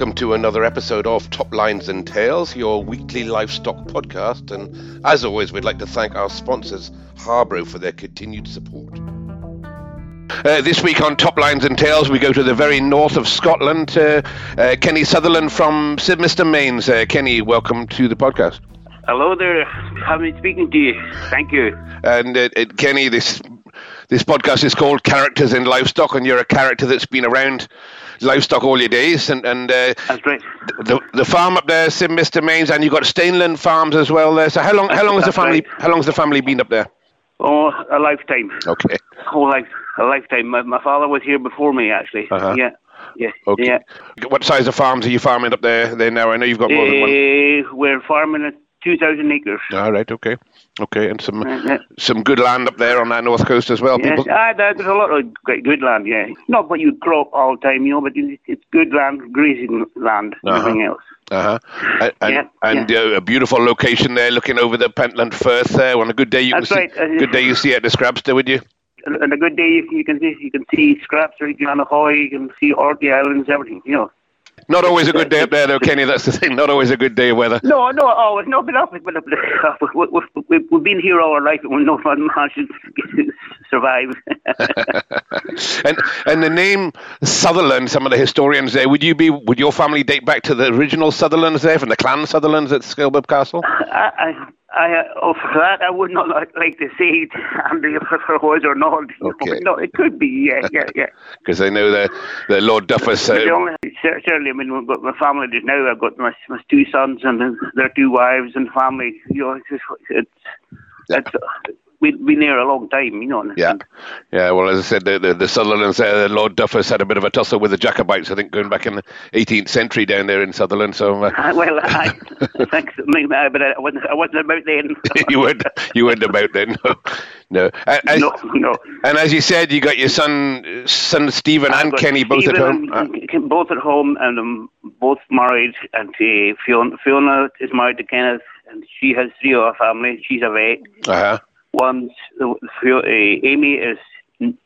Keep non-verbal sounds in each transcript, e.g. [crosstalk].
welcome to another episode of Top Lines and Tails, your weekly livestock podcast. And as always, we'd like to thank our sponsors, Harbro, for their continued support. Uh, this week on Top Lines and Tails, we go to the very north of Scotland. Uh, uh, Kenny Sutherland from Mr. Mains. Uh, Kenny, welcome to the podcast. Hello there. Happy speaking to you. Thank you. And uh, uh, Kenny, this this podcast is called Characters in Livestock, and you're a character that's been around livestock all your days. And, and uh, that's right. The, the farm up there, Sibmister Mains, and you've got Stainland Farms as well there. So how long how long has the family right. how long has the family been up there? Oh, a lifetime. Okay. Whole life, a lifetime. My, my father was here before me, actually. Uh-huh. Yeah. Yeah. Okay. Yeah. What size of farms are you farming up there? There now, I know you've got more uh, than one. Uh, we're farming at two thousand acres. All right. Okay. Okay, and some uh, some good land up there on that north coast as well. Yes, People... ah, there's a lot of great good land. Yeah, not what you crop all the time, you know, but it's good land, grazing land, uh-huh. everything else. Uh huh. And, yeah, and yeah. Uh, a beautiful location there, looking over the Pentland Firth there. On a good day, you That's can right. see. Uh, good day, you see at the Scrabster, would you? And a good day, you can see you can see Scrabster, you can on a Hoy, you can see Orkney Islands, everything. You know. Not always a good day up there, though, Kenny. That's the thing. Not always a good day of weather. No, no, always no. But, but, but, but we, we've been here all our life, and we know how to survive. [laughs] and and the name Sutherland. Some of the historians there. Would you be? Would your family date back to the original Sutherlands there, from the clan Sutherlands at Skelbo Castle? I, I, I, uh, oh, for that, I would not [laughs] like, like to say it, Andy, if it was or not. [laughs] Okay. No, it could be, yeah, yeah, [laughs] yeah. Because I know the, the Lord Duffus. Uh, only, certainly, I mean, we've got my family just now. I've got my, my two sons and their two wives and family. You know, it's, it's, yeah. We'd been there a long time, you know. Yeah, yeah. Well, as I said, the the, the Sutherlands, uh, Lord Duffus had a bit of a tussle with the Jacobites. I think going back in the 18th century down there in Sutherland. So uh, uh, well, [laughs] I, thanks, but I wasn't, I wasn't about then. [laughs] you weren't, you weren't about then. No, no. As, no, no. And as you said, you got your son, son Stephen and Kenny both Stephen at home. Uh, both at home, and um, both married. And uh, Fiona, Fiona is married to Kenneth, and she has three of her family. She's a vet. Uh huh. One's uh, Amy is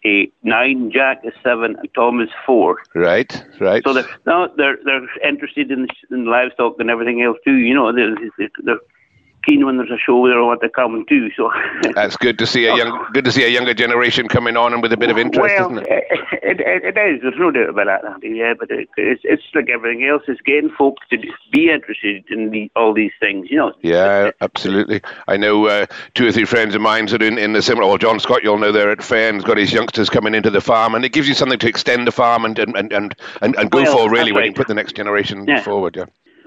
eight, nine, Jack is seven, and Tom is four. Right, right. So they're no, they're they're interested in, in livestock and everything else too. You know, they're, they're keen when there's a show there want to come too. So [laughs] that's good to see a young, good to see a younger generation coming on and with a bit of interest, well, isn't it? It, it? it is. There's no doubt about that, Andy. Yeah, but it, it's it's like everything else. It's getting folks to be interested in the, all these things. You know. Yeah, absolutely. I know uh, two or three friends of mine that are in, in the similar. Well, John Scott, you'll know, they're at fair and has got his youngsters coming into the farm, and it gives you something to extend the farm and and and and, and go well, for really when right. you put the next generation yeah. forward. Yeah.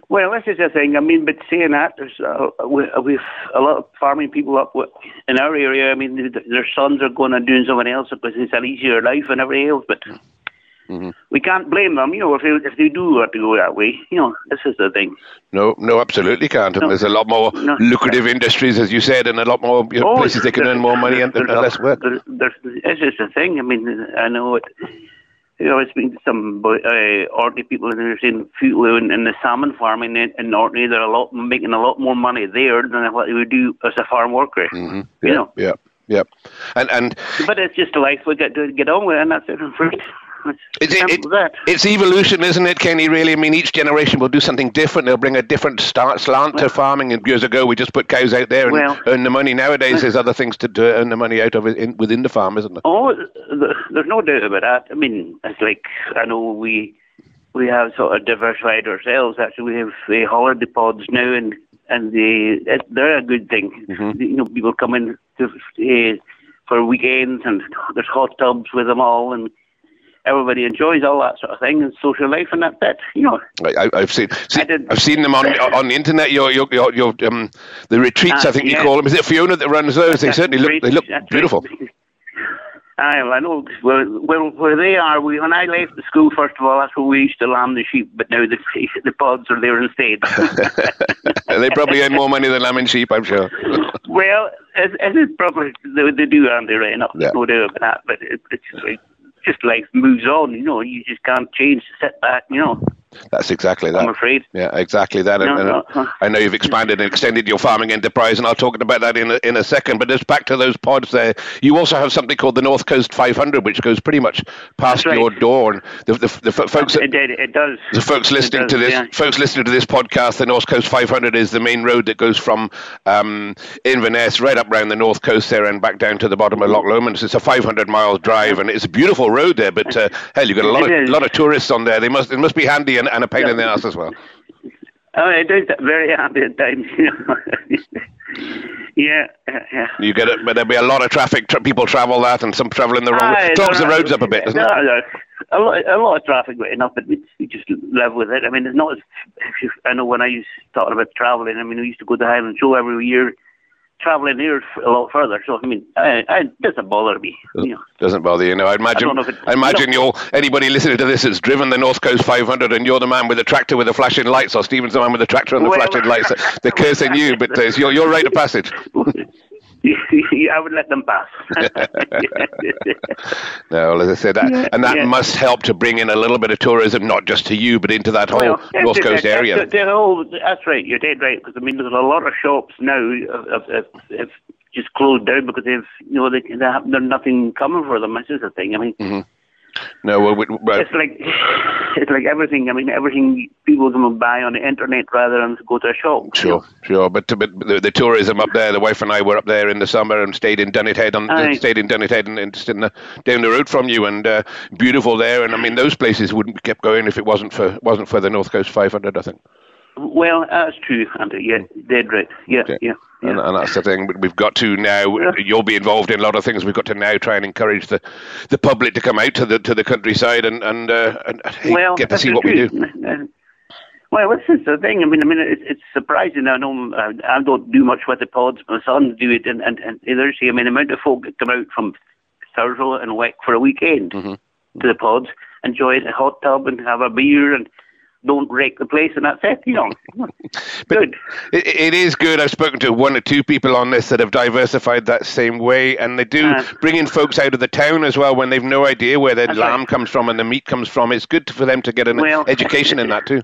Well, this is the thing. I mean, but saying that, there's uh, we, we've a lot of farming people up in our area. I mean, their sons are going and doing something else because it's an easier life and everything else. But mm-hmm. we can't blame them, you know, if they, if they do have to go that way. You know, this is the thing. No, no, absolutely can't. No, There's a lot more no, lucrative industries, as you said, and a lot more you know, oh, places they can earn more money and, and less work. This is the thing. I mean, I know it you know, I was speaking to some uh, Orkney people and they're saying in, in the salmon farming in, in Orkney, they're a lot making a lot more money there than what they would do as a farm worker. Mm-hmm. You yeah, know. Yeah. Yeah. And and. But it's just a life we get to get on with, and that's it. It's, it, it, it's evolution, isn't it, Kenny? Really, I mean, each generation will do something different. They'll bring a different start, slant well, to farming. And years ago, we just put cows out there and well, earn the money. Nowadays, well, there's other things to do, earn the money out of in, within the farm, isn't there? Oh, there's no doubt about that. I mean, it's like I know we we have sort of diversified ourselves. Actually, we have uh, holiday pods now, and and they they're a good thing. Mm-hmm. You know, people come in to, uh, for weekends, and there's hot tubs with them all, and everybody enjoys all that sort of thing and social life and that bit, you know. I, have seen, see, I've seen them on on the internet. Your your your, your um the retreats, uh, I think yeah. you call them. Is it Fiona that runs those? They certainly look they look beautiful. Right. I, I know. Well, well, where they are, we when I left the school, first of all, that's where we used to lamb the sheep. But now the [laughs] the pods are there instead. [laughs] they probably earn more money than lambing sheep, I'm sure. well, it, it is probably they, they do earn their enough. Yeah. No doubt about that. But it, it's like just life moves on, you know. You just can't change, sit back, you know. That's exactly that. I'm afraid. Yeah, exactly that. No, and, and no. I know you've expanded and extended your farming enterprise, and I'll talk about that in a, in a second. But just back to those pods there. You also have something called the North Coast 500, which goes pretty much past right. your door. And the, the, the folks, It, it, it does. the folks listening does, to this, yeah. folks listening to this podcast, the North Coast 500 is the main road that goes from um, Inverness right up around the north coast there and back down to the bottom of Loch Lomond. So it's a 500 mile drive, and it's a beautiful road there. But uh, hell, you've got a lot It of is. lot of tourists on there. They must it must be handy and, and a pain in the ass as well. [laughs] Oh, it is very happy at times. You know. [laughs] yeah, yeah, yeah. You get it, but there'll be a lot of traffic. Tra- people travel that, and some travel in the wrong. Aye, way. Clogs the roads up a bit, doesn't there it? are A lot, a lot of traffic right enough, but we, we just live with it. I mean, it's not as. If you, I know when I used talking about travelling. I mean, we used to go to Highland Show every year. Travelling here a lot further, so I mean, I, I, it doesn't bother me. You know. Doesn't bother you. No, I imagine. if it- I imagine you're anybody listening to this that's driven the North Coast 500, and you're the man with the tractor with the flashing lights, or Stephen's the man with the tractor and the Well- flashing lights. [laughs] They're cursing you, but uh, it's your your rite of passage. [laughs] I would let them pass. [laughs] No, well, as I said, that, Yeah, and that yeah. must help to bring in a little bit of tourism, not just to you, but into that whole Well, North Coast that's- area. That's, that's right. You're dead right. Because I mean, there's a lot of shops now have, have, have just closed down because they've, you know, they, they have there's nothing coming for them. This is the thing. I mean, mm-hmm. No, well, we, it's like it's like everything. I mean, everything people can buy on the internet rather than go to a shop. Sure, sure, but, but the, the tourism up there. The wife and I were up there in the summer and stayed in Dunnet Head on Aye. stayed in Dunnet Head and, and the, down the road from you, and uh, beautiful there. And I mean, those places wouldn't be kept going if it wasn't for wasn't for the North Coast 500. I think, Well, that's true, Andy. Yeah, dead right. Yeah, Okay. yeah. yeah. and, and that's the thing. But we've got to now. Yeah. You'll be involved in a lot of things. We've got to now try and encourage the, the public to come out to the to the countryside and and, uh, and well, get to see what we do. Well, this is the thing. I mean, I mean, it's, it's surprising. I know uh, I don't do much with the pods. My sons do it, and and, and others. I mean, the amount of folk that come out from Thurso and Wick for a weekend Mm-hmm. to the pods, enjoy the hot tub and have a beer and don't wreck the place, and that's it. You know, [laughs] good. It, it is good. I've spoken to one or two people on this that have diversified that same way, and they do Uh. bring in folks out of the town as well when they've no idea where their lamb right. comes from and the meat comes from. It's good for them to get an Well- education in that too.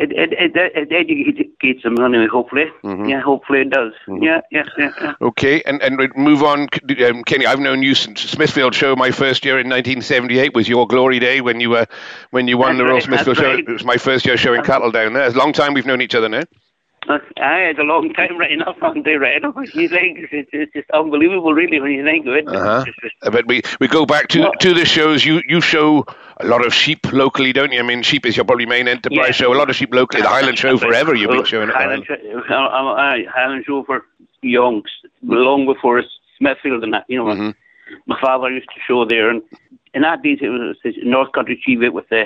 It it it, it educates them anyway. Hopefully, Mm-hmm. yeah. Hopefully, it does. Yeah, yeah, yeah. yeah. Okay, and and move on, um, Kenny. I've known you since Smithfield show. My first year in 1978 was your glory day when you uh, when you won That's the Royal right, Smithfield show. right. It was my first year showing cattle down there. It's a long time we've known each other now. Uh, aye, it's a long time right enough, and they right enough. You think it's, it's just unbelievable, really, when you think of it. Uh-huh. Just- Uh, But we, we go back to, to the shows. You you show a lot of sheep locally, don't you? I mean, sheep is your probably main enterprise Yeah. show. A lot of sheep locally. The Highland Show [laughs] forever. You've been showing it. Highland, Show- uh, uh, Highland Show for young, long before Smithfield and that. You know, Mhm. my father used to show there, and in that days it was North Country Cheviot with the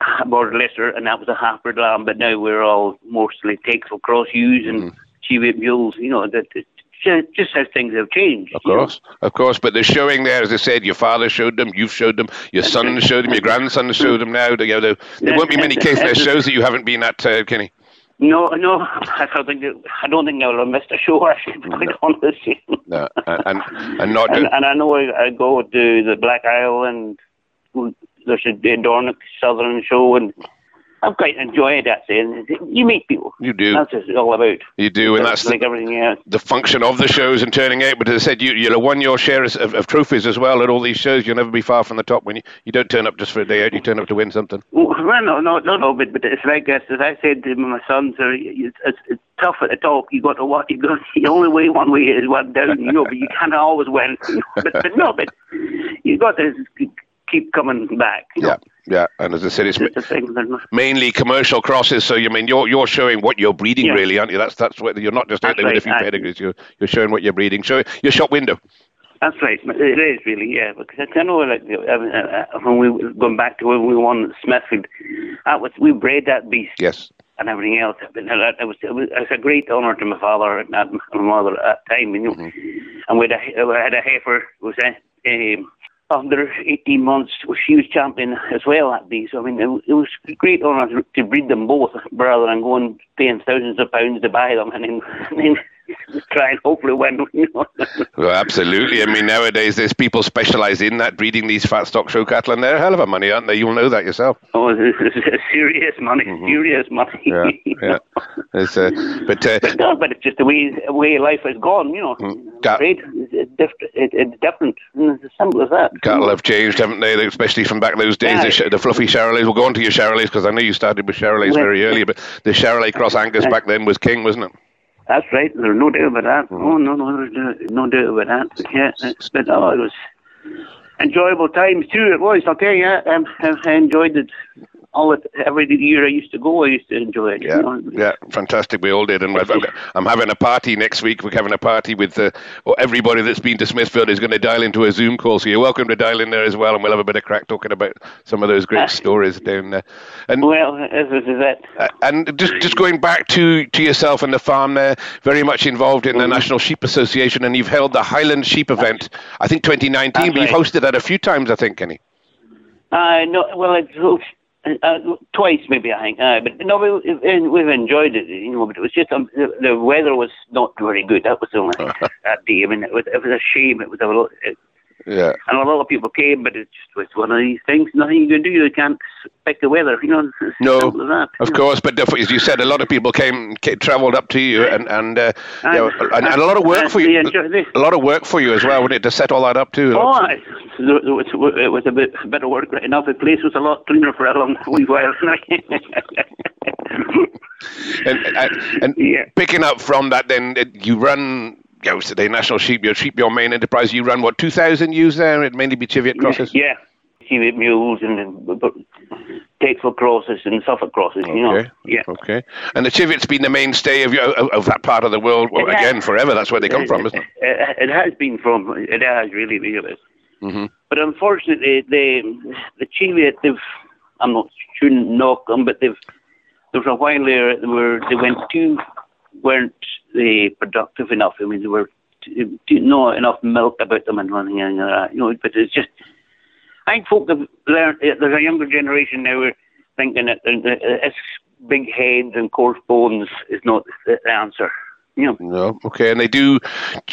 [laughs] Border Leicester, and that was a half-bred lamb. But now we're all mostly takes for cross ewes and Mm-hmm. Cheviot mules. You know, that just, how things have changed. Of you know. course, of course. But the showing there, as I said, your father showed them, you've showed them, your son showed them, your grandson showed them. Now, you know, there, there won't be many case there shows that you haven't been at, uh, Kenny. No, no, [laughs] I don't think that, I don't think I'll have missed a show. [laughs] Actually, to be quite honest. No, and and, and not. and, and I know I, I go to the Black Isle and there's a Dornoch Sutherland show, and I've quite enjoyed that. Saying you meet people. you do, That's what it's all about. you do, and that's like the, everything else. the function of the shows and turning out. But as I said, you you'll have won your share of, of trophies as well at all these shows. You'll never be far from the top when you, you don't turn up just for a day out. You turn up to win something. Well, no, no, no, no, but, but it's like this. As I said to my sons, uh, it's, it's, it's tough at the top. You got to what you got. [laughs] The only way one way is one down, you know. But you can't always win. [laughs] but, but no, but you got to keep coming back. You know? Yeah, yeah. And as I said, it's It's the thing. there's no- mainly commercial crosses. So you mean you're you're showing what you're breeding, Yeah. really, aren't you? That's that's what you're not just out That's there with a few pedigrees. You're you're showing what you're breeding. Show your shop window. That's right. It is really, yeah. Because I know, like uh, uh, when we going back to when we won Smithfield, that was we bred that beast Yes. and everything else. But it was it was, a great honour to my father and my mother at that time, you know. And we had a, we had a heifer was a, um, under 18 months. She was champion as well that day. So I mean, it, it was a great honour to breed them both, rather than going paying thousands of pounds to buy them and then, and then [laughs] try and hopefully win. [laughs] well, absolutely. I mean, nowadays there's people specialise in that breeding these fat stock show cattle, and they're a hell of a money, aren't they? You'll know that yourself. Oh, [laughs] it's serious money, mm-hmm. serious money. Yeah, yeah. It's, uh, but, uh, but, no, but it's just the way way life has gone. You know, mm, cat- it's, different. it's different. It's as simple as that. Cattle have changed, haven't they? Especially from back those days. The, the, fluffy Charolais. We'll go on to your Charolais because I know you started with Charolais very early, but the Charolais Cross Angus back then was king, wasn't it? That's right. There's no doubt about that. Mm-hmm. Oh no, no, there's no doubt about that. Yeah, but oh, it was enjoyable times too. It was. I'll tell you, I, I enjoyed it all it, every year I used to go, I used to enjoy it. Yeah, you know? yeah, fantastic. We all did, and I'm having a party next week. We're having a party with uh, everybody that's been to Smithfield is going to dial into a Zoom call. So you're welcome to dial in there as well, and we'll have a bit of crack talking about some of those great uh, stories down there. And well, this is it. Uh, and just just going back to to yourself and the farm there, very much involved in mm-hmm. the National Sheep Association, and you've held the Highland Sheep event. I think 2019, but right. you've hosted that a few times, I think, Kenny. Uh, no, well, it's uh, twice maybe I think, uh, but no, we, we've enjoyed it, you know. But it was just um, the, the weather was not very good. That was the only that [laughs] day. I mean, it was, it was a shame. It was a it, yeah. And a lot of people came, but it's just it's one of these things. Nothing you can do. You can't pick the weather. You know. no. That, of course, but as you said, a lot of people came, came travelled up to you, and and, uh, and, you know, and, and, a lot of work for you. A lot of work for you as well, wouldn't it, to set all that up too? Oh, it was, it was a bit a bit of work right enough. The place was a lot cleaner for a long while. [laughs] and and, and yeah. picking up from that, then you run goes today, National Sheep, your sheep, your main enterprise. You run what two thousand ewes there? It mainly be Cheviot crosses. Yeah, Cheviot mules and Tateful crosses and Suffolk crosses. Okay. You know. Yeah. Okay. And the Cheviot's been the mainstay of, your, of, of that part of the world. Well, again, forever. That's where they come it, from, isn't it? It has been from. It has really, really. Mm-hmm. But unfortunately, the the Cheviot, they've. I'm not shouldn't knock them, but they've. There was a while there where they went too weren't they productive enough. I mean, there were not enough milk about them and running and that. You know, but it's just. I think folk have learned. Eh, there's a younger generation now thinking that uh, uh, it's big heads and coarse bones is not the answer. Know. No, okay, and they do,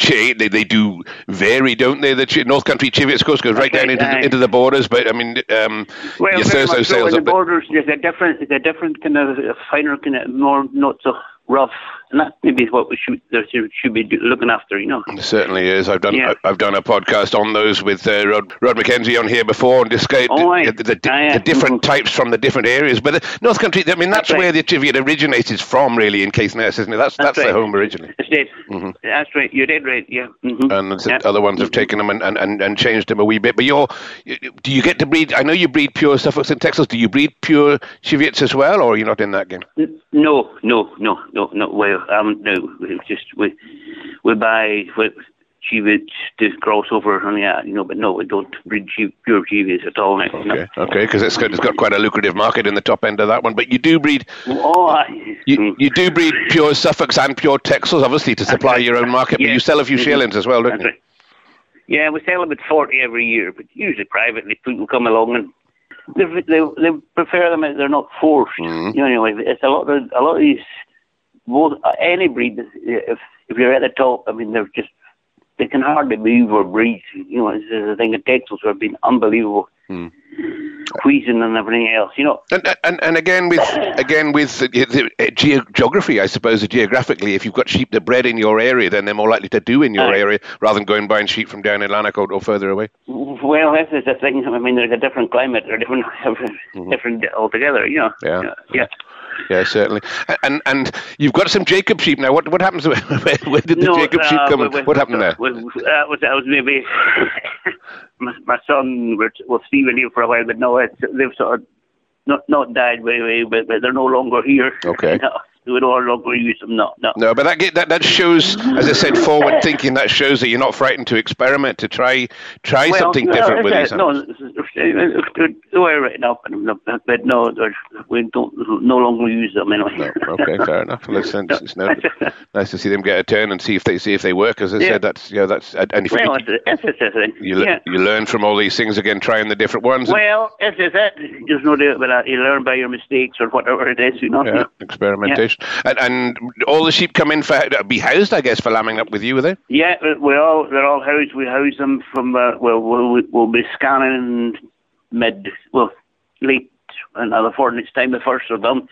they, they do vary, don't they? The North Country Cheviots course goes right down into, into the borders, but I mean, um, well, Thursday sales so the borders. There's a different, there's a different kind of finer kind of more not so rough, and that maybe is what we should should be looking after. You know, it certainly is. I've done yeah. I've done a podcast on those with uh, Rod, Rod McKenzie on here before and described oh, the, the, the, ah, the, different mm-hmm. types from the different areas. But the North Country, I mean, that's, that's where right. the Cheviot originated from, really, in Case Caithness, isn't it? That's that's, that's right. the home originally. It's dead. Mm-hmm. That's right. You did right. Yeah. Mm-hmm. And yeah. other ones have taken them and, and, and, and changed them a wee bit. But you're, do you get to breed? I know you breed pure Suffolks and Texels. Do you breed pure Cheviots as well, or are you not in that game? No, no, no, no, no. Well, um, no, we just we we buy what Cheviot to crossover and yeah, you know, but no, we don't breed pure Cheviot at all. Now, okay, no. okay, because it's got it's got quite a lucrative market in the top end of that one. But you do breed, oh, I, you mm. you do breed pure Suffolks and pure Texels, obviously, to supply your own market. Yeah. But you sell a few shearlings as well, don't That's you? Right. Yeah, we sell about forty every year, but usually privately people come along and they they, they prefer them. They're not forced. Mm-hmm. You know, anyway, it's a lot of a lot of these both uh, any breed, if if you're at the top, I mean, they're just they can hardly move or breathe. You know, it's the thing the Texels have been unbelievable. Hmm. Wheezing and everything else, you know. And and, and again with again with the, the, uh, geography, I suppose geographically, if you've got sheep that bred in your area, then they're more likely to do in your uh, area rather than going buying sheep from down in Lanark or, further away. Well, this is the thing. I mean, there's a different climate, or different, [laughs] mm-hmm. different altogether. You know. Yeah. Yeah. yeah yeah, certainly. And and you've got some Jacob sheep now. What what happens? [laughs] Where, where did the no, Jacob uh, sheep come? With, what happened there? With, uh, was, that was maybe [laughs] my, my son was, was Stephen here for a while, but no, it's, they've sort of not not died way, but, but they're no longer here. Okay. [laughs] You know? We no longer use them. No, no. No, but that that that shows, as I said, [laughs] forward thinking. That shows that you're not frightened to experiment, to try try well, something different with these. No, we're right now, but no, we don't no longer use them anyway. No, okay, [laughs] fair enough. Listen, it's, it's no, [laughs] nice to see them get a turn and see if they see if they work. As I yeah. said, that's yeah, that's and if well, you, it's, it's, you, yeah. you learn from all these things again, trying the different ones. Well, it's, it's it. There's no doubt about that. You learn by your mistakes or whatever it is, you know. Yeah, experimentation. And, and all the sheep come in for be housed, I guess, for lambing up with you, are they? Yeah, we all they're all housed. We house them from uh, well, we'll we'll be scanning mid well late another fortnight's time, the first of them,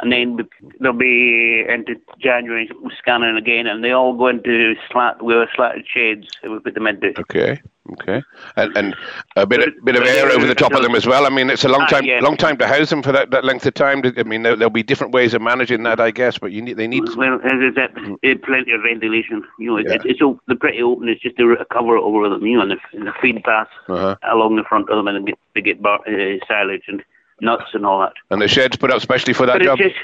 and then they'll be into January scanning again, and they all go into slat with slatted sheds, shades. We put them into. Okay. Okay, and, and a bit of, bit of air over the top of them as well. I mean, it's a long time, uh, yeah. long time to house them for that, that length of time. I mean, there, will be different ways of managing that, I guess, but you need they need. Well, there's mm. plenty of ventilation. You know, yeah. it's, it's the pretty open. It's just a cover over them, you know, and the, and the feed path uh-huh. along the front of them, and they get, they get bar, uh, silage and nuts and all that. And the shed's put up especially for that but job. Just,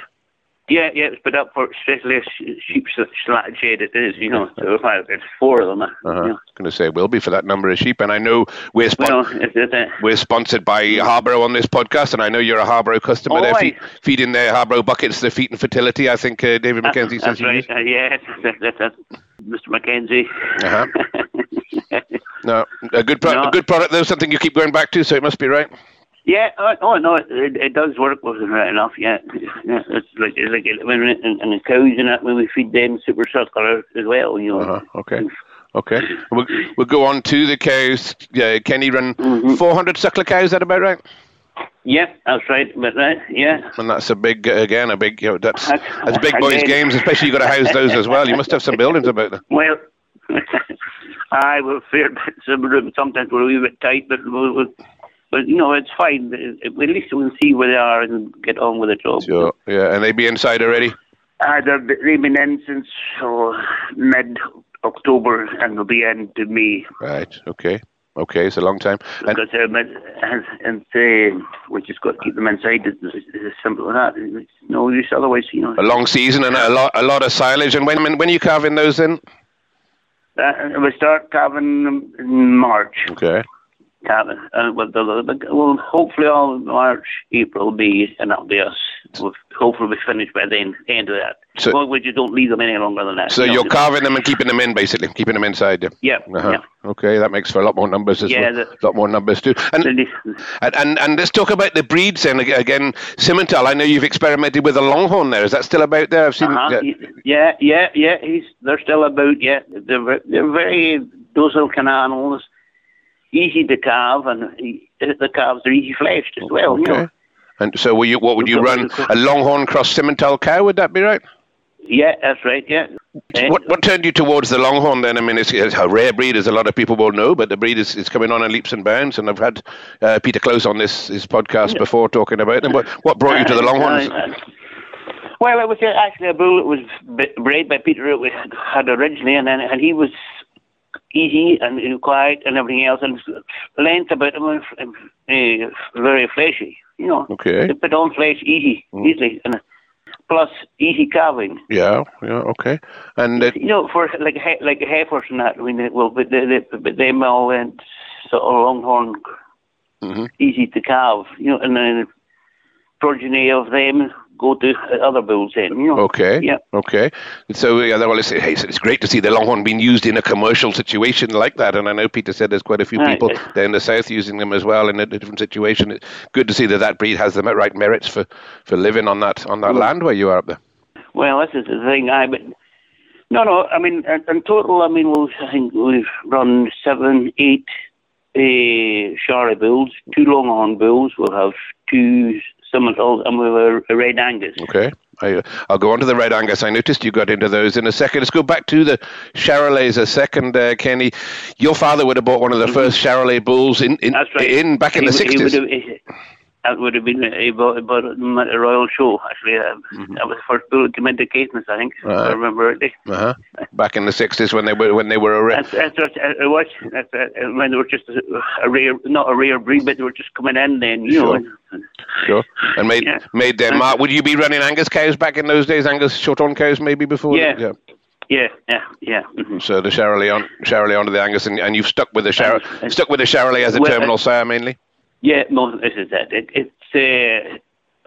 yeah, yeah, it's up for especially a sheep slat shed. It is, you know. So it's four of them. Uh, uh-huh. You know. going to say it will be for that number of sheep, and I know we're well, it's, it's, uh, we're sponsored by Harbro on this podcast, and I know you're a Harbro customer. Oh, they're fe- feeding their Harbro buckets the feet and fertility. I think uh, David McKenzie says that's right. Uh, yeah, [laughs] that's, that's, Mr. McKenzie. Uh-huh. [laughs] no, a good pro- no. a good product though. Something you keep going back to, so it must be right. Yeah, uh, oh no, it, it does work with it right enough. Yeah, yeah, it's like it's like when and, and the cows and that when we feed them super circular as well. You know. Uh-huh. Okay. Okay. We'll, we'll go on to the cows. Yeah, can Kenny run mm-hmm. 400 suckler cows. Is that about right? Yeah, that's right. But right, yeah. And that's a big, again, a big. You know, that's that's, big boys' games. Especially you've got to house those as well. You must have some buildings about them. Well, [laughs] I will fear some room sometimes we're a wee bit tight, but we'll, we'll, but you know, it's fine. At least we'll see where they are and get on with the job. Sure. Yeah, and they be inside already. Uh, they've been in since oh, mid October and they'll be in to May. Right. Okay. Okay, it's a long time. And because um, and, and uh, we just got to keep them inside. It's, as simple as that. It's no use otherwise, you know. A long season and a lot, a lot of silage. And when, when are you calving those in? Uh, we start calving in March. Okay. Calving. Uh, well, the, the, well, hopefully all March, April will be, and that'll be us. We'll hopefully be finished by the end, of that. So, well, we just don't leave them any longer than that. So you are calving them and keeping them in, basically, keeping them inside. Yeah. Yeah. Uh-huh. yeah. Okay, that makes for a lot more numbers as yeah, well. A lot more numbers too. And, and, and and let's talk about the breeds then again. Simmental, I know you've experimented with a longhorn there. Is that still about there? I've seen. Uh-huh. Yeah, yeah, yeah. He's they're still about. Yeah, they're they're very docile kind of animals, easy to calve, and the calves are easy fleshed as well. Okay. You know. And so, you, what would you run? A Longhorn cross Simmental cow? Would that be right? Yeah, that's right. Yeah. What what turned you towards the Longhorn then? I mean, it's, it's, a rare breed, as a lot of people will know, but the breed is, is coming on in leaps and bounds. And I've had uh, Peter Close on this his podcast before talking about them. What what brought you to the uh, Longhorns? Uh, well, it was uh, actually a bull that was bred by Peter we had originally, and then and he was easy and quiet and everything else, and length about was uh, very fleshy. You know, okay. They put on flesh easy, mm. easily, and plus easy calving. Yeah, yeah, okay. And it, you know, for like like a heifers and that, I mean, well, but they, they, but they all went sort of longhorn, mm-hmm. easy to calve. You know, and then progeny of them go to other bulls then. You know? Okay. Yeah. Okay. So yeah, well, it's, hey, it's great to see the Longhorn being used in a commercial situation like that, and I know Peter said there's quite a few right. people there in the south using them as well in a different situation. It's good to see that that breed has the right merits for, for living on that on that mm. land where you are up there. Well, this is the thing. I but no, no. I mean, in total, I mean, we've, I think we've run seven, eight uh, Shari bulls, two Longhorn bulls. We'll have two Simmental, and we were a Red Angus. Okay. I, will go on to the Red Angus. I noticed you got into those in a second. Let's go back to the Charolais a second, uh, Kenny. Your father would have bought one of the mm-hmm. first Charolais bulls in in, right. in back in he, the sixties that would have been about, about a royal show. Actually, uh, mm-hmm. that was the first bull to Caithness, I think. Right. I remember it. Uh-huh. Back in the sixties when they were when they were a rare. That's, that's what it was. That's, uh, when they were just a, a, rare, not a rare breed, but they were just coming in then. You sure. know. Sure. And made yeah. made them mark. Would you be running Angus cows back in those days? Angus short-horn cows, maybe before. Yeah. yeah. Yeah, yeah, yeah. Mm-hmm. So the Charolais on Charolais onto the Angus, and, and you've stuck with the Char- stuck with the Charolais as a well, terminal sire mainly. Yeah, no, this is it. it it's uh,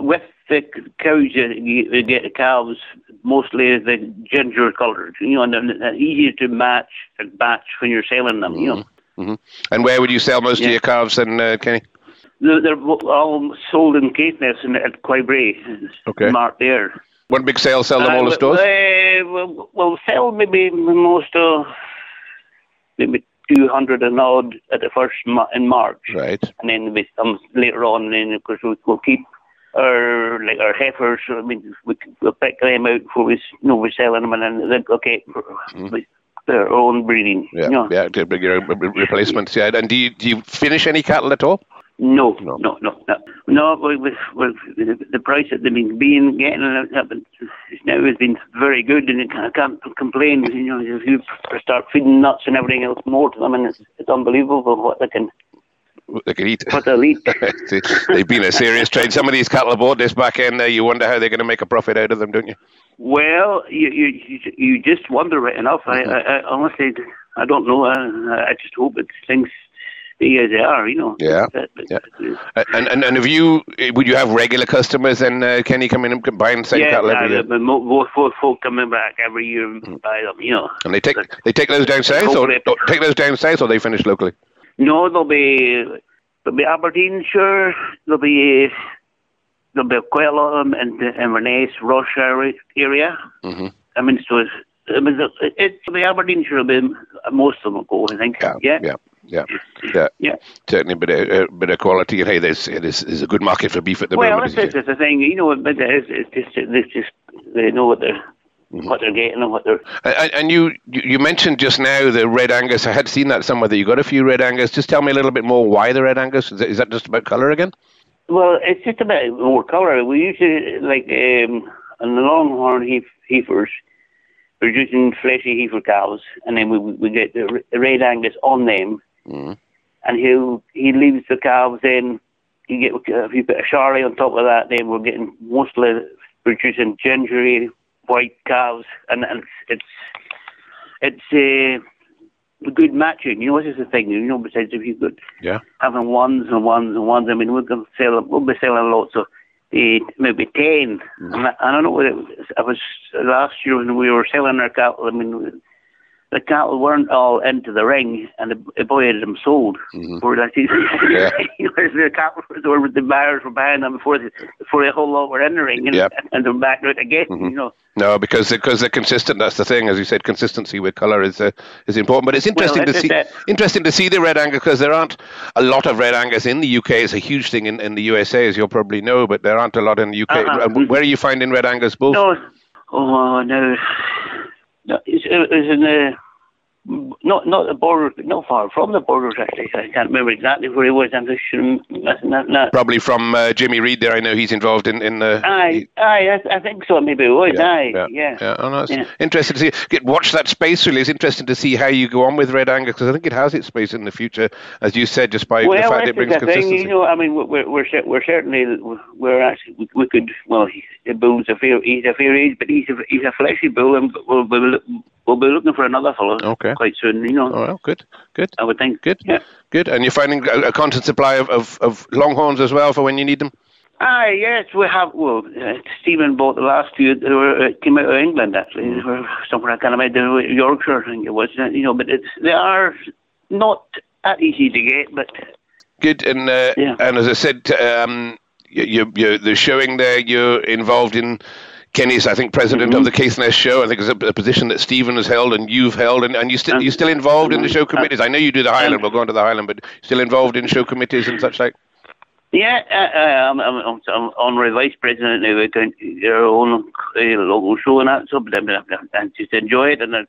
with the cows, you, get the calves mostly the ginger coloured, you know, and they're easier to match and batch when you're selling them, you know. Mm-hmm. mm-hmm. And where would you sell most yeah. of your calves then, uh, Kenny? They're, they're all sold in Caithness and at Quoybrae. Okay. Marked there. One big sale, sell them Uh, all the stores. Uh, we'll, we'll sell maybe most of maybe two hundred and odd at the first ma- in March, Right. and then with some later on. Then of course we'll, we'll keep our like our heifers. I mean, we, we'll pick them out before we you know we're selling them, and then they'll okay mm-hmm. with their own breeding. Yeah, you know. yeah, to bring your replacements. Yeah, and do you do you finish any cattle at all? No, No. no, no, no, no. With, with, with the, the price that they've been being getting, now has been very good, and I can't complain. You know, if you start feeding nuts and everything else more to them, and it's, it's unbelievable what they can, They can eat. what they'll eat. [laughs] they've been a serious trade. Some of these cattle have bought this back end there, you wonder how they're going to make a profit out of them, don't you? well, you, you you just wonder right enough. I, mm-hmm. I, I honestly, I don't know. I, I just hope that things stay as they are. You know. Yeah, But- but- yeah. And and and have you? Would you have regular customers and uh, can you come in and buy and sell Yeah, cattle every year? but mo- mo- folk folk coming back every year and buy them. You know. And they take they take those down south or take those down south or they finish locally? No, there'll be there'll be Aberdeenshire. There'll be there'll be quite a lot of them in the Inverness, Ross area. Mhm. I mean, so it's, I mean, it, it's the Aberdeenshire. Will be most of them will go. I think. Yeah, Yeah. yeah, yeah, yeah. Yeah. Certainly, a bit of, a bit of quality. And hey, there's there's, there's a good market for beef at the Well, moment. you that's the thing. You know, but it's, it's just it's just they know what they're Mm-hmm. what they're getting and what they're. And, and you you mentioned just now the red Angus. I had seen that somewhere that you got a few red Angus. Just tell me a little bit more why the red Angus. Is that, is that just about colour again? Well, it's just about more colour. We usually like um, on the longhorn heif- heifers, we're using fleshy heifer cows, and then we we get the red Angus on them, Mhm. and he'll he leaves the calves in. You get if you put a Charlie on top of that, then we're getting mostly producing gingery white calves, and, and it's it's uh, good matching. You know, this is the thing. You know, besides if you've got Yeah. having ones and ones and ones. I mean, we're going to sell. We'll be selling lots of eight, maybe 10 And I, I don't know what it was. I was last year when we were selling our cattle. I mean, the cattle weren't all into the ring, and the, the boy had them sold Mhm. before that. [laughs] Yeah. the cattle were the buyers were buying them before the before the whole lot were in the ring, and, Yep. and they're back out again. Mhm. You know. No, because because they're consistent. That's the thing, as you said, consistency with colour is uh, is important. But it's interesting Well, to see it. interesting to see the red Angus because there aren't a lot of red Angus in the UK. It's a huge thing in, in the USA, as you'll probably know, but there aren't a lot in the UK. Uh-huh. Where are you finding red Angus bulls? No, oh no, no it's, it's in the not not the border, not far from the borders actually. I can't remember exactly where it was. I'm just sure missing that. that. Probably from uh, Jimmy Reed. There, I know he's involved in in the. Aye, aye, I, I think so. Maybe it was. aye, yeah, yeah. yeah. Oh, no, it's Yeah. interesting to see. Get, watch that space. Really, it's interesting to see how you go on with Red Angus because I think it has its space in the future, as you said, just by the fact it brings the thing, consistency. you know. I mean, we're we're we're certainly we're actually we, we could. Well, he, the bull's a fair he's a fair age, but he's a he's a fleshy bull, and we'll look- we'll be looking for another fellow Okay. quite soon. You know, Oh, well, good, good, I would think. good, Yeah. good. And you're finding a, a constant supply of, of, of longhorns as well for when you need them. Aye, yes, we have. Well, uh, Stephen bought the last few. They were uh, came out of England actually. They were somewhere I can't remember Yorkshire, I think it was. You know, but it's they are not that easy to get. But Good, and uh, Yeah. and as I said, um, you, you, you, the showing there, you're involved in. Kenny's, I think, president Mm-hmm. of the Caithness show. I think it's a, a position that Stephen has held and you've held, and, and you still Um, you still involved in the show um, committees. I know you do the Highland. We'll go on to the Highland, but still involved in show committees and such like. yeah, uh, uh, I'm, I'm, I'm, I'm honorary vice president now. We can our own uh, local show and that. So, but I, I, I just enjoy it, and I,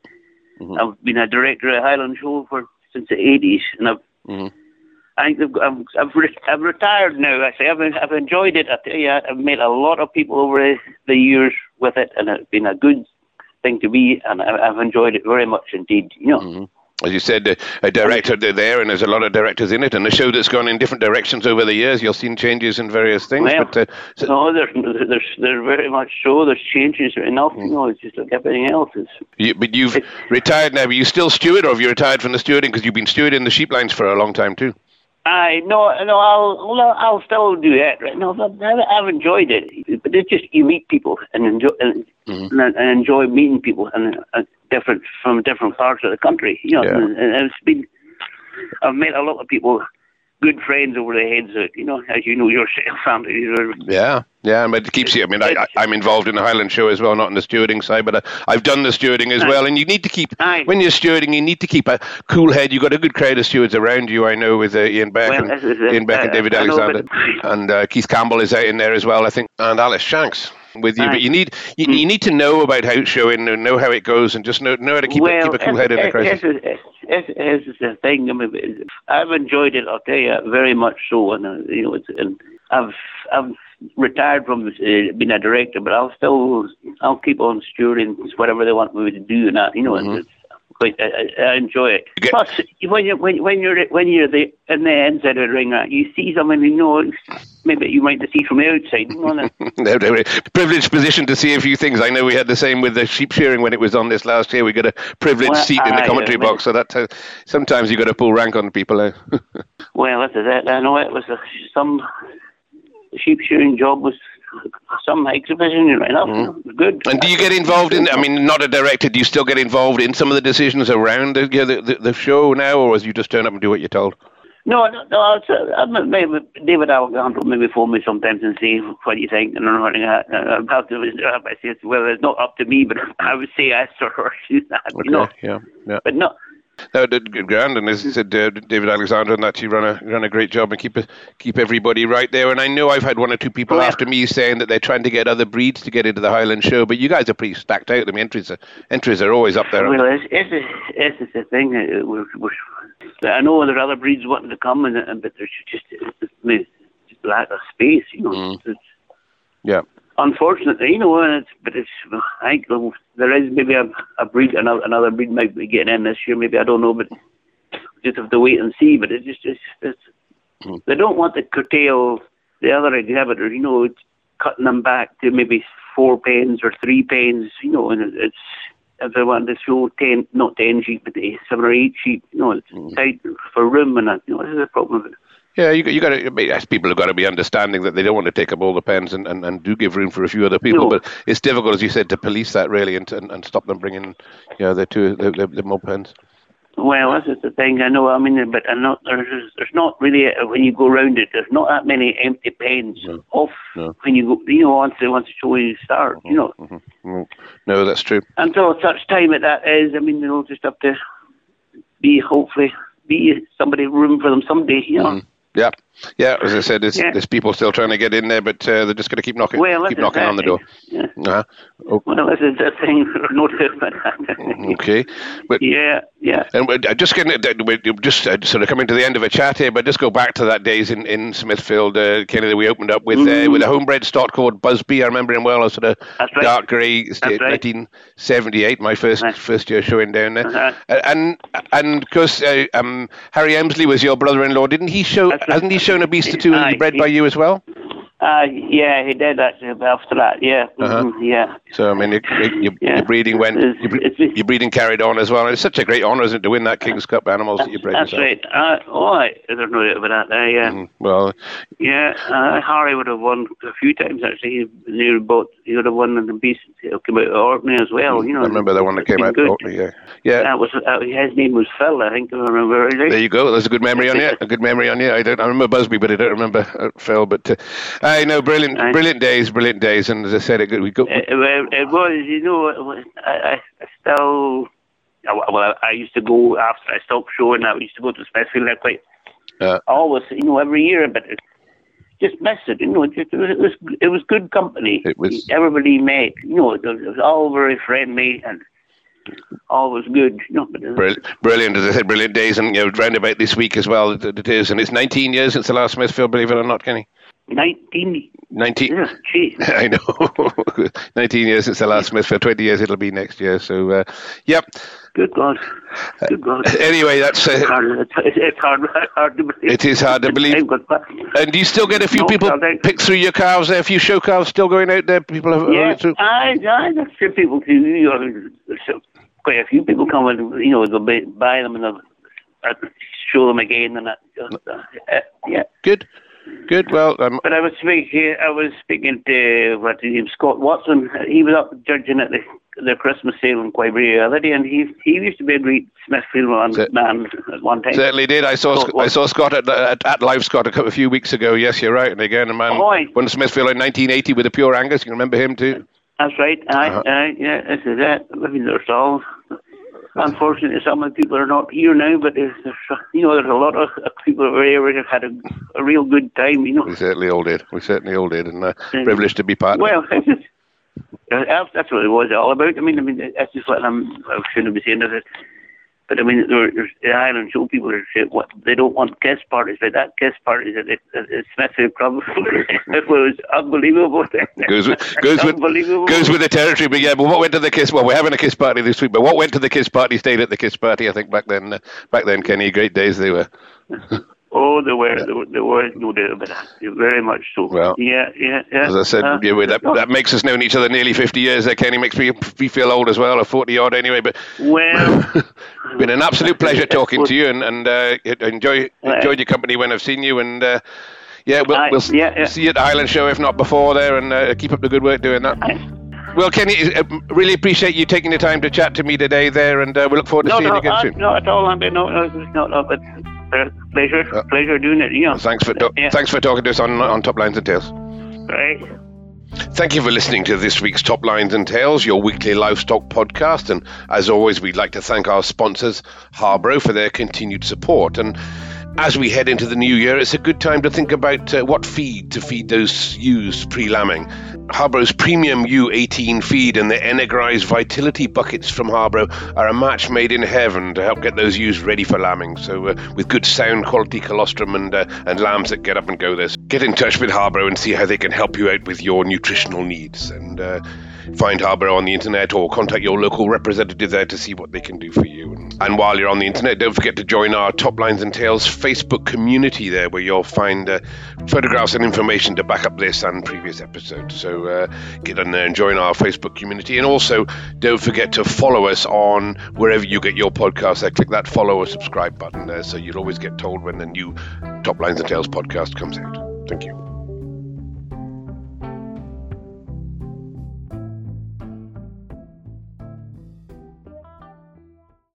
Mhm. I've been a director of Highland Show for since the '80s, and I've Mhm. I think I've, I've, I've, re- I've retired now. Actually, I've, I've enjoyed it. I tell you, I've met a lot of people over the years with it, and it's been a good thing to be, and I- I've enjoyed it very much indeed. You know, Mhm. As you said, a, director there, and there's a lot of directors in it, and a show that's gone in different directions over the years. You'll seen changes in various things, Well, but uh, so- no, there's, there's, there's very much so. There's changes enough. You know, it's just like everything else. Is you, but you've retired now. But you still steward, or have you retired from the stewarding because you've been stewarding the sheep lines for a long time too? I no, no, I'll, I'll still do that. Right? No, I've, I've enjoyed it. But it's just you meet people and enjoy and, Mhm. and, and enjoy meeting people and uh, different from different parts of the country. You know, Yeah. and, and it's been. I've met a lot of people good friends over the heads of, you know, as you know yourself, [laughs] family. Yeah, yeah, but it keeps you. I mean, I, I'm involved in the Highland Show as well, not in the stewarding side, but I, have done the stewarding as well. And you need to keep Aye. when you're stewarding, you need to keep a cool head. You've got a good crowd of stewards around you. I know with uh, Ian Beck Well, and it. Ian Beck and Uh, David I know, Alexander, but- [laughs] and uh, Keith Campbell is out in there as well, I think, and Alice Shanks with you. Aye. But you need you, you need to know about how it's showing and know how it goes, and just know know how to keep well, a, keep a cool head in a crisis. it's the thing. I mean, I've enjoyed it. I'll tell you very much so. And uh, you know, it's, and I've I've retired from uh, being a director, but I'll still I'll keep on stewarding whatever they want me to do, and that you know, Mhm. it's, quite, I, I enjoy it. You Plus, when you when when you're when you're the in the inside of the ring, you see something you know maybe you might see from the outside. You know, and [laughs] No, no, privileged position to see a few things. I know we had the same with the sheep shearing when it was on this last year. We got a privileged Well, seat in the commentary box, so that uh, sometimes you got to pull rank on people. eh? [laughs] Well, that's it. I know it was a, some sheep shearing job was some exhibition, right enough. Good. Mm-hmm. and do you get involved in? I mean, not a director. Do you still get involved in some of the decisions around the, the, the, show now, or was you just turn up and do what you're told? No, no, no. I'm- maybe David Alexander will maybe phone me sometimes and say, "What do you think?" And I'm running out. Uh, I say, "Well, it's not up to me, but [laughs] I would say yes or [laughs] her." You know, yeah, yeah. but no. No, grand, and as I said, uh, David Alexander and that you run a run a great job and keep it, keep everybody right there. And I know I've had one or two people Oh, after me saying that they're trying to get other breeds to get into the Highland Show, but you guys are pretty stacked out. I mean, entries are, entries are always up there. Well, it's, it's, it's, it's the thing. uh, We're, we're, I know there are other breeds wanting to come, and, and but there's just just lack of space. You know, Mm. Yeah. Unfortunately, you know, and it's but it's I think there is maybe a, a breed another another breed might be getting in this year. Maybe I don't know, but just have to wait and see. But it's just it's, it's Mm. they don't want to curtail the other exhibitors. You know, it's cutting them back to maybe four pens or three pens. You know, and it's if they want to show ten, not ten sheep, but seven or eight sheep. You know, it's Mm. tight for room, and you know, this is the problem. with it. Yeah, you, you got to. People have got to be understanding that they don't want to take up all the pens and, and, and do give room for a few other people. No. But it's difficult, as you said, to police that really and and, and stop them bringing, you know, the two the, the, the more pens. Well, this is the thing. I know. I mean, but I'm not, there's there's not really a, when you go around it. There's not that many empty pens No. off No. when you go. You know, once the once the show you start. You know, Mm. No, that's true. until such time as that is. I mean, they'll just have to be hopefully be somebody room for them someday. You know. Mm. Yeah, yeah. As I said, there's, Yeah. there's people still trying to get in there, but uh, they're just going to keep knocking, Well, keep knocking on the door. Yeah. Uh-huh. Oh, Well, this is the thing. [laughs] No doubt okay, but Yeah, yeah. And we're just getting we're just uh, sort of coming to the end of a chat here, but just go back to that days in, in Smithfield, uh, Kennedy. We opened up with uh, Mhm. with a homebred stock called Busby. I remember him well. A sort of right. dark grey, right. 1978. My first Right. first year showing down there. Uh-huh. Uh, and and of course, uh, um, Harry Emsley was your brother-in-law. Didn't he show? That's. [laughs] Hasn't he shown a beast or two Aye, bred by you as well? Uh, yeah, he did actually after that. Yeah, Uh-huh. Mhm, yeah. So I mean, your, your, Yeah. your breeding went, your, your breeding carried on as well. It's such a great honour, isn't it, to win that King's Cup animals that you bred That's yourself. right. Uh, oh, I, no doubt about that. Uh, yeah, Mm, Well, yeah. Uh, Harry would have won a few times actually. He nearly bought. He would have won in the beast. He came out of Orkney as well. You know, I remember the one that came out. Oh, yeah, yeah. That was uh, his name was Phil. I think I remember. Right? There you go. There's a good memory on you. A good memory on you. I don't. I remember Busby, but I don't remember uh, Phil. But uh, I know brilliant, Aye. brilliant days, brilliant days. And as I said, it, we go. It, it, it was, you know, I, I I still. Well, I used to go after I stopped showing. I used to go to Smithfield quite Uh, always, you know, every year, but it, just miss it. You know, it, just, it was it was it was good company. It was- everybody met. You know, it was, it was all very friendly and all was good. You know, Brilliant, brilliant, as I said, brilliant days, and you know, round about this week as well. It, it is, and it's 19 years since the last Smithfield, believe it or not, Kenny. nineteen. 19. Yeah. [laughs] I know. [laughs] 19 years since the last Smithfield. 20 years it'll be next year. So, uh, yep. Good God. [laughs] Anyway, that's. Uh, hard, it's, it's hard, hard to believe. It is hard to believe. Time goes by. and do you still get a few No, people I think- pick through your calves there? A few show calves still going out there? People have. Yeah, through? I, I, few people too. You know, quite a few people come and you know they'll buy buy them and they'll uh, show them again and that. Uh, uh, yeah, Good. Good. Well, um, but I was speaking. I was speaking to what his name Scott Watson. He was up judging at the the Christmas sale in Quoybrae the other day, and he he used to be a great Smithfield man, Cer- man at one time. Certainly did. I saw So, I saw Scott at, at, at Live Scott a, couple, a few weeks ago. Yes, you're right. And again, a man Oh, aye. won Smithfield in 1980 with the Pure Angus. You can remember him too. That's right. Aye, Uh-huh. aye, yeah, this is it. I mean, there's all. Unfortunately, some of the people are not here now, but there's, there's you know, there's a lot of people over here who have had a, a real good time. You know. We certainly all did. We certainly all did, and uh, privileged to be part of it. [laughs] Uh, that's what it was all about. I mean, I mean, that's just what I'm. I shouldn't be saying that. But I mean, there, there's the Highland Show people are saying what they don't want guest parties, but that guest parties at, at, at Smithfield Club it was unbelievable. Goes with [laughs] goes with unbelievable. goes with the territory. But yeah, but what went to the kiss? Well, we're having a kiss party this week. But what went to the kiss party stayed at the kiss party. I think back then. Back then, Kenny, great days they were. [laughs] Oh, there were, there were, there were no doubt about that. Very much so. Well, yeah, yeah, yeah. As I said, Uh, yeah, that, that makes us known each other nearly 50 years. There, Kenny makes me, me feel old as well, or 40 odd anyway. But well, [laughs] been an absolute pleasure talking to you, and and uh, enjoy enjoyed your company when I've seen you, and uh, yeah, we'll, Aye, we'll yeah, yeah. see you at the Highland Show if not before there, and uh, keep up the good work doing that. Well, Kenny, uh, really appreciate you taking the time to chat to me today there, and uh, we look forward to no, seeing no, you again uh, soon. not at all. I mean, no, no, not, no, but pleasure, Uh, pleasure doing it. You know. Thanks for to- yeah, thanks for talking to us on on Top Lines and Tales. Right. Thank you for listening to this week's Top Lines and Tales, your weekly livestock podcast. And as always, we'd like to thank our sponsors, Harbro, for their continued support. And as we head into the new year, it's a good time to think about uh, what feed to feed those ewes pre lambing. Harbro's premium U18 feed and the Energize Vitality buckets from Harbro are a match made in heaven to help get those ewes ready for lambing. So, uh, with good sound quality colostrum and, uh, and lambs that get up and go there. Get in touch with Harbro and see how they can help you out with your nutritional needs. And uh, find Harbro on the internet or contact your local representative there to see what they can do for you. And while you're on the internet, don't forget to join our Top Lines and Tales Facebook community there, where you'll find uh, photographs and information to back up this and previous episodes. So uh, get in there and join our Facebook community. And also, don't forget to follow us on wherever you get your podcasts. There, click that follow or subscribe button there, so you'll always get told when the new Top Lines and Tales podcast comes out. Thank you.